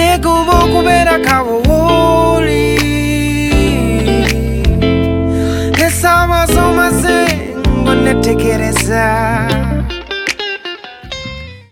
猫を込めな香り It's almost on my sing, but not take it aside.